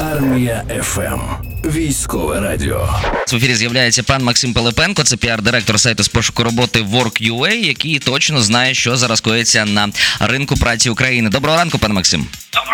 Армія ФМ. Військове радіо. В ефірі з'являється пан Максим Пилипенко, це піар-директор сайту з пошуку роботи Work.ua, який точно знає, що зараз коїться на ринку праці України. Доброго ранку, пане Максим.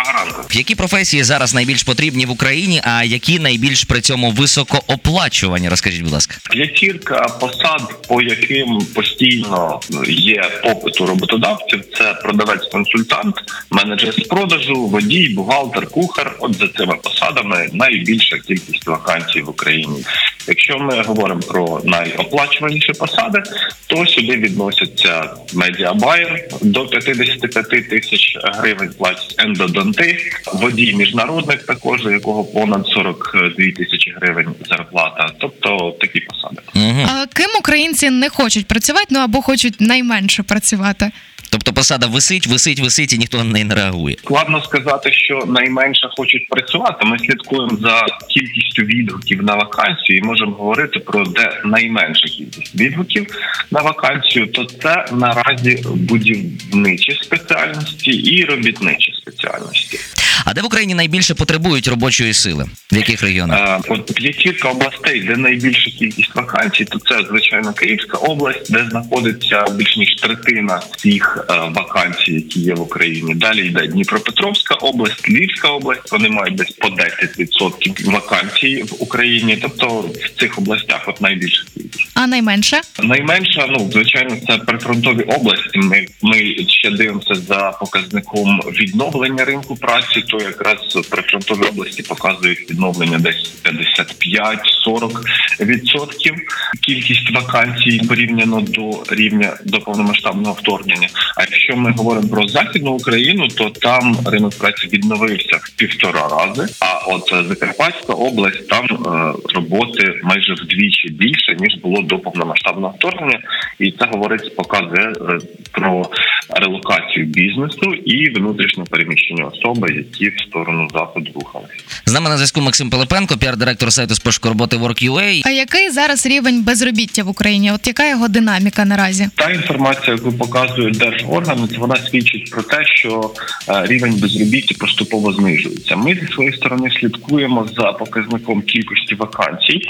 Доброго ранку. Які професії зараз найбільш потрібні в Україні, а які найбільш при цьому високооплачувані? Розкажіть, будь ласка. П'ятірка посад, по яким постійно є попит у роботодавців, це продавець-консультант, менеджер з продажу, водій, бухгалтер, кухар. От за цими посадами найбільша кількість вакансій в Україні. Якщо ми говоримо про найоплачуваніші посади, то сюди відносяться медіабайер до 55 тисяч гривень платять ендодонти, водій міжнародник також, у якого понад 42 тисячі гривень зарплата. Тобто такі посади. Угу. А ким українці не хочуть працювати, ну або хочуть найменше працювати? Тобто посада висить, висить, висить, і ніхто на неї не реагує. Складно сказати, що найменше хочуть працювати. Ми слідкуємо за кількістю відгуків на вакансію і можемо говорити про де найменша кількість відгуків на вакансію. То це наразі будівничі спеціальності і робітничі спеціальності. А де в Україні найбільше потребують робочої сили? В яких регіонах? Е, От п'ятірка областей, де найбільша кількість вакансій, то це звичайно Київська область, де знаходиться більш ніж третина всіх е, вакансій, які є в Україні. Далі йде Дніпропетровська область, Львівська область. Вони мають десь по 10% вакансій в Україні. Тобто в цих областях от найбільша кількість. А найменше? Найменша, ну звичайно, це прифронтові області. Ми ми ще дивимося за показником відновлення ринку праці. То якраз прифронтові області показують відновлення десь 55-40 відсотків кількість вакансій порівняно до рівня до повномасштабного вторгнення. А якщо ми говоримо про західну Україну, то там ринок праці відновився в півтора рази. А от Закарпатська область там е, роботи майже вдвічі більше ніж було до повномасштабного вторгнення, і це говорить, показує е, про релокацію бізнесу і внутрішньо переміщені особи, які в сторону заходу рухалися. З нами на зв'язку Максим Пилипенко, піар-директор сайту з пошуку роботи Work.ua. А який зараз рівень безробіття в Україні? От яка його динаміка наразі? Та інформація, яку показують держоргани, це вона свідчить про те, що е, рівень безробіття поступово знижується. Ми зі своєї сторони слідкуємо за показником кількості вакансій.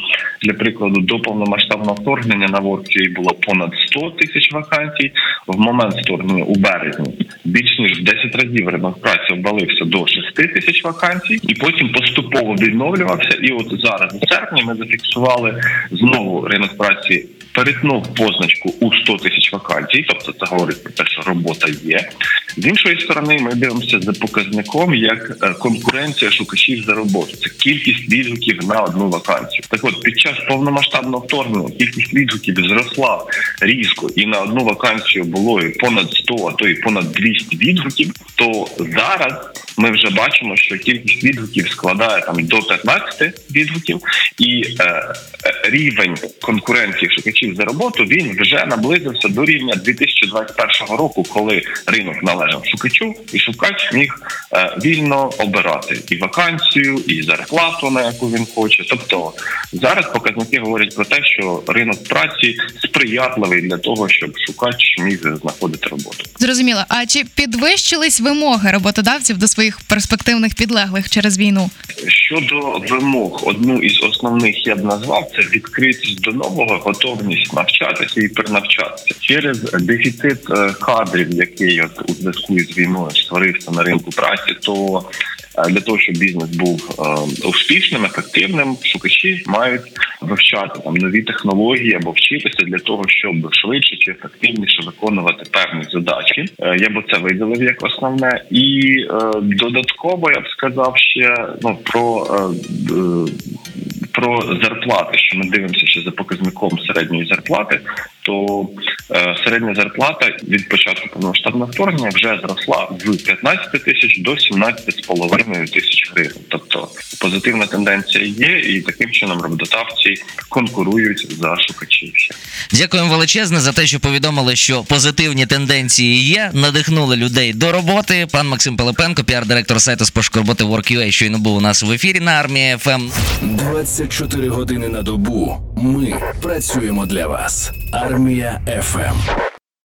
Для прикладу, до повномасштабного вторгнення на Work.ua було понад 100 тисяч вакансій. В момент вторгнення у березні більш ніж в 10 разів ринок праці обвалився до 6 тисяч вакансій, і потім поступово відновлювався. І от зараз у серпні ми зафіксували знову ринок праці. Перетнув позначку у 100 тисяч вакансій, тобто це говорить про те, що робота є. З іншої сторони, ми дивимося за показником як е, конкуренція шукачів за роботу. Це кількість відгуків на одну вакансію. Так от під час повномасштабного вторгнення кількість відгуків зросла різко, і на одну вакансію було понад 100, а то і понад 200 відгуків. То зараз ми вже бачимо, що кількість відгуків складає там до 15 відгуків, і е, е, рівень конкуренції шукачів за роботу він вже наблизився до рівня 2021 року, коли ринок належав шукачу, і шукач міг е, вільно обирати і вакансію, і зарплату, на яку він хоче. Тобто зараз показники говорять про те, що ринок праці сприятливий для того, щоб шукач міг знаходити роботу. Зрозуміло. А чи підвищились вимоги роботодавців до своїх перспективних підлеглих через війну? Щодо вимог, одну із основних я б назвав це відкритість до нового, готовність навчатися і перенавчатися через дефіцит е, кадрів, який от у зв'язку з війною створився на ринку праці, то для того, щоб бізнес був е, успішним, ефективним, шукачі мають вивчати там нові технології або вчитися для того, щоб швидше чи ефективніше виконувати певні задачі. Е, Я б це виділив як основне, і е, додатково я б сказав ще ну про. е, е, Про зарплати, що ми дивимося ще за показником середньої зарплати, то е, середня зарплата від початку повномасштабного вторгнення вже зросла з 15 тисяч до 17,5 тисяч гривень. Тобто позитивна тенденція є, і таким чином роботодавці конкурують за шукачів. Дякуємо величезне за те, що повідомили, що позитивні тенденції є, надихнули людей до роботи. Пан Максим Пилипенко, піар-директор сайту з пошуку роботи Work.ua, щойно був у нас в ефірі на Армії ФМ. 24 години на добу. Ми працюємо для вас. Армія ФМ.